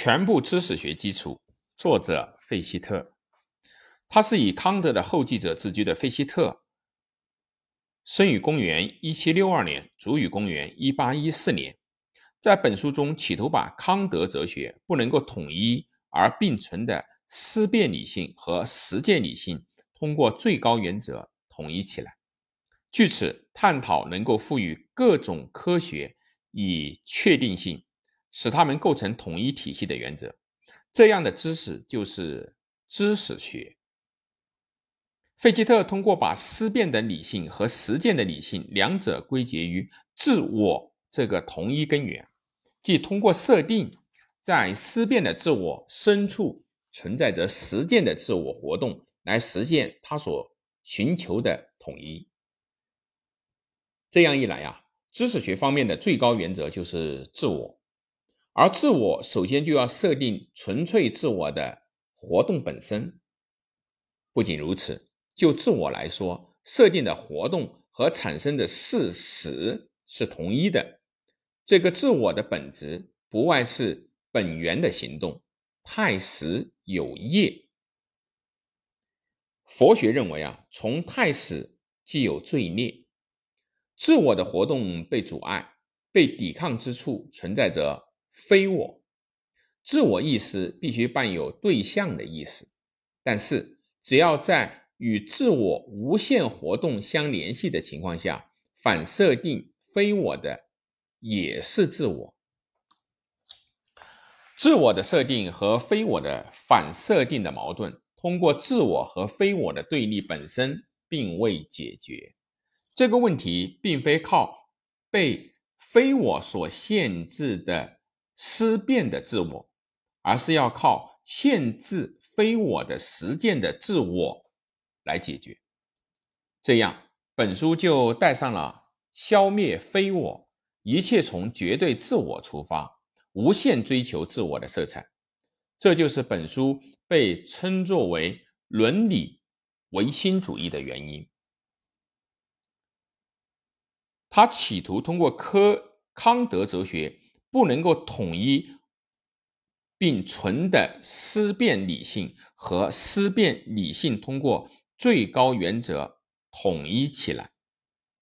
全部知识学基础，作者费希特。他是以康德的后继者自居的费希特，生于公元一七六二年，卒于公元一八一四年。在本书中，企图把康德哲学不能够统一而并存的思辨理性和实践理性，通过最高原则统一起来，据此探讨能够赋予各种科学以确定性。使它们构成统一体系的原则，这样的知识就是知识学。费希特通过把思辨的理性和实践的理性两者归结于自我这个同一根源，即通过设定在思辨的自我深处存在着实践的自我活动，来实现他所寻求的统一。这样一来呀，知识学方面的最高原则就是自我。而自我首先就要设定纯粹自我的活动本身。不仅如此，就自我来说，设定的活动和产生的事实是同一的。这个自我的本质不外是本源的行动，太始有业。佛学认为啊，从太始即有罪孽，自我的活动被阻碍、被抵抗之处存在着。非我，自我意识必须伴有对象的意识，但是只要在与自我无限活动相联系的情况下，反设定非我的也是自我。自我的设定和非我的反设定的矛盾，通过自我和非我的对立本身并未解决。这个问题并非靠被非我所限制的。思辨的自我，而是要靠限制非我的实践的自我来解决。这样，本书就带上了消灭非我、一切从绝对自我出发、无限追求自我的色彩。这就是本书被称作为伦理唯心主义的原因。他企图通过科康德哲学。不能够统一并存的思辨理性和思辨理性通过最高原则统一起来。